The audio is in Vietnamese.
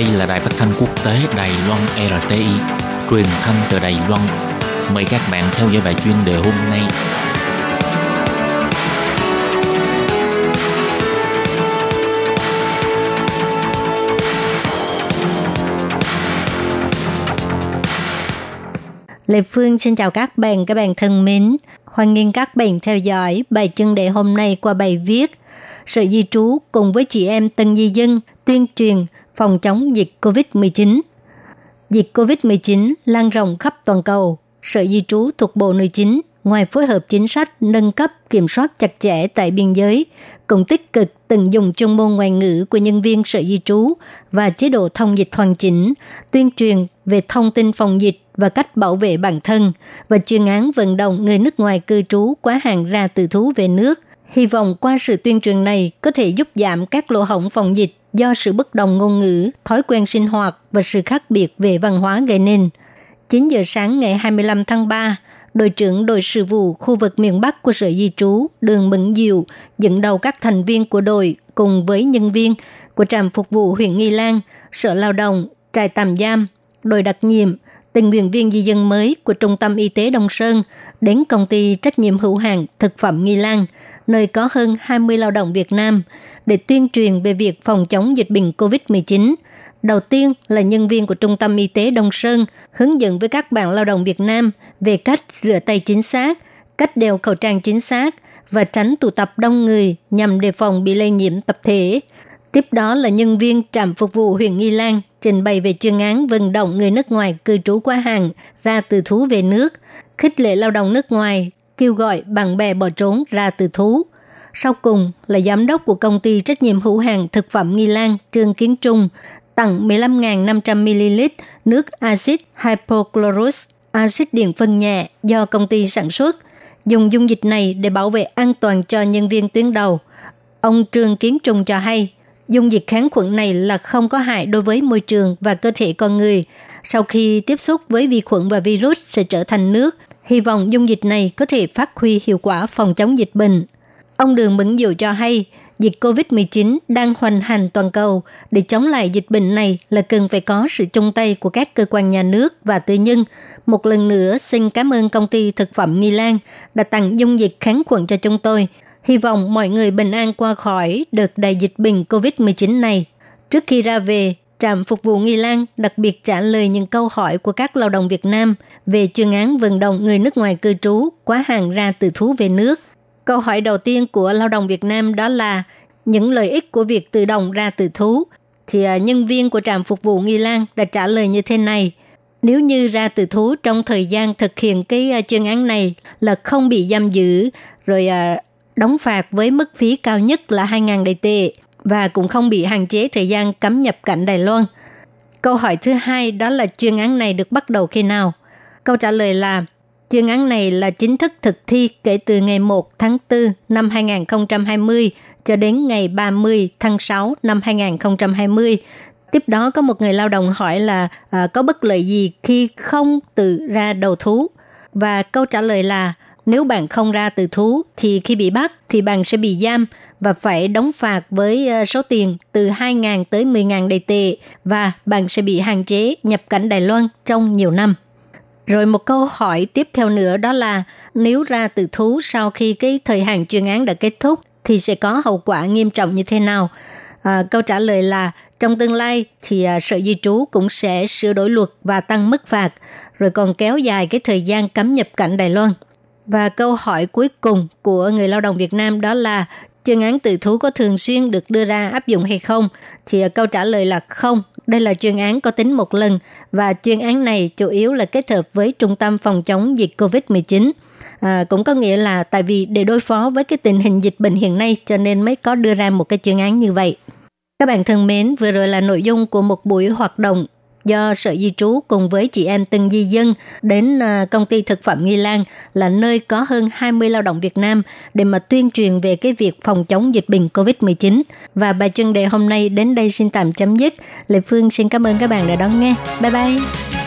Đây là đài phát thanh quốc tế Đài Loan RTI, truyền thanh từ Đài Loan. Mời các bạn theo dõi bài chuyên đề hôm nay. Lê Phương xin chào các bạn, các bạn thân mến. Hoan nghênh các bạn theo dõi bài chuyên đề hôm nay qua bài viết Sở Di trú cùng với chị em tân di dân tuyên truyền phòng chống dịch COVID-19. Dịch COVID-19 lan rộng khắp toàn cầu. Sở Di trú thuộc Bộ Nội chính ngoài phối hợp chính sách nâng cấp kiểm soát chặt chẽ tại biên giới, cũng tích cực từng dùng chuyên môn ngoại ngữ của nhân viên sở di trú và chế độ thông dịch hoàn chỉnh, tuyên truyền về thông tin phòng dịch và cách bảo vệ bản thân và chuyên án vận động người nước ngoài cư trú quá hạn ra từ thú về nước. Hy vọng qua sự tuyên truyền này có thể giúp giảm các lỗ hổng phòng dịch do sự bất đồng ngôn ngữ, thói quen sinh hoạt và sự khác biệt về văn hóa gây nên. 9 giờ sáng ngày 25 tháng 3, đội trưởng đội sự vụ khu vực miền Bắc của Sở Di trú Đường Mẫn Diệu dẫn đầu các thành viên của đội cùng với nhân viên của trạm phục vụ huyện Nghi Lan, Sở Lao động, trại tạm giam, đội đặc nhiệm, tình nguyện viên di dân mới của Trung tâm Y tế Đông Sơn đến công ty trách nhiệm hữu hạn thực phẩm Nghi Lan, nơi có hơn 20 lao động Việt Nam, để tuyên truyền về việc phòng chống dịch bệnh COVID-19. Đầu tiên là nhân viên của Trung tâm Y tế Đông Sơn hướng dẫn với các bạn lao động Việt Nam về cách rửa tay chính xác, cách đeo khẩu trang chính xác và tránh tụ tập đông người nhằm đề phòng bị lây nhiễm tập thể. Tiếp đó là nhân viên trạm phục vụ huyện Nghi Lan trình bày về chuyên án vận động người nước ngoài cư trú qua hàng ra từ thú về nước, khích lệ lao động nước ngoài, kêu gọi bạn bè bỏ trốn ra từ thú. Sau cùng là giám đốc của công ty trách nhiệm hữu hàng thực phẩm Nghi Lan Trương Kiến Trung tặng 15.500ml nước axit hypochlorous, axit điện phân nhẹ do công ty sản xuất. Dùng dung dịch này để bảo vệ an toàn cho nhân viên tuyến đầu. Ông Trương Kiến Trung cho hay, dung dịch kháng khuẩn này là không có hại đối với môi trường và cơ thể con người. Sau khi tiếp xúc với vi khuẩn và virus sẽ trở thành nước. Hy vọng dung dịch này có thể phát huy hiệu quả phòng chống dịch bệnh. Ông Đường Mẫn Diệu cho hay, dịch COVID-19 đang hoành hành toàn cầu. Để chống lại dịch bệnh này là cần phải có sự chung tay của các cơ quan nhà nước và tư nhân. Một lần nữa, xin cảm ơn công ty thực phẩm Nghi Lan đã tặng dung dịch kháng khuẩn cho chúng tôi. Hy vọng mọi người bình an qua khỏi đợt đại dịch bệnh COVID-19 này. Trước khi ra về, trạm phục vụ Nghi Lan đặc biệt trả lời những câu hỏi của các lao động Việt Nam về chuyên án vận động người nước ngoài cư trú quá hàng ra từ thú về nước. Câu hỏi đầu tiên của lao động Việt Nam đó là những lợi ích của việc tự động ra từ thú. Thì à, nhân viên của trạm phục vụ Nghi Lan đã trả lời như thế này. Nếu như ra từ thú trong thời gian thực hiện cái à, chuyên án này là không bị giam giữ, rồi à, đóng phạt với mức phí cao nhất là 2.000 đại tệ và cũng không bị hạn chế thời gian cấm nhập cảnh Đài Loan. Câu hỏi thứ hai đó là chuyên án này được bắt đầu khi nào? Câu trả lời là chuyên án này là chính thức thực thi kể từ ngày 1 tháng 4 năm 2020 cho đến ngày 30 tháng 6 năm 2020. Tiếp đó có một người lao động hỏi là à, có bất lợi gì khi không tự ra đầu thú? Và câu trả lời là nếu bạn không ra từ thú thì khi bị bắt thì bạn sẽ bị giam và phải đóng phạt với ờ, số tiền từ 2.000 tới 10.000 đầy tệ và bạn sẽ bị hạn chế nhập cảnh Đài Loan trong nhiều năm. Rồi một câu hỏi tiếp theo nữa đó là nếu ra từ thú sau khi cái thời hạn chuyên án đã kết thúc thì sẽ có hậu quả nghiêm trọng như thế nào? À, câu trả lời là trong tương lai thì à, Sở Di trú cũng sẽ sửa đổi luật và tăng mức phạt, rồi còn kéo dài cái thời gian cấm nhập cảnh Đài Loan. Và câu hỏi cuối cùng của người lao động Việt Nam đó là chương án tự thú có thường xuyên được đưa ra áp dụng hay không? Thì à, câu trả lời là không. Đây là chuyên án có tính một lần và chuyên án này chủ yếu là kết hợp với Trung tâm phòng chống dịch COVID-19. À, cũng có nghĩa là tại vì để đối phó với cái tình hình dịch bệnh hiện nay cho nên mới có đưa ra một cái chuyên án như vậy. Các bạn thân mến, vừa rồi là nội dung của một buổi hoạt động do Sở Di trú cùng với chị em Tân Di Dân đến à, công ty thực phẩm Nghi Lan là nơi có hơn 20 lao động Việt Nam để mà tuyên truyền về cái việc phòng chống dịch bệnh COVID-19. Và bài chuyên đề hôm nay đến đây xin tạm chấm dứt. Lệ Phương xin cảm ơn các bạn đã đón nghe. Bye bye!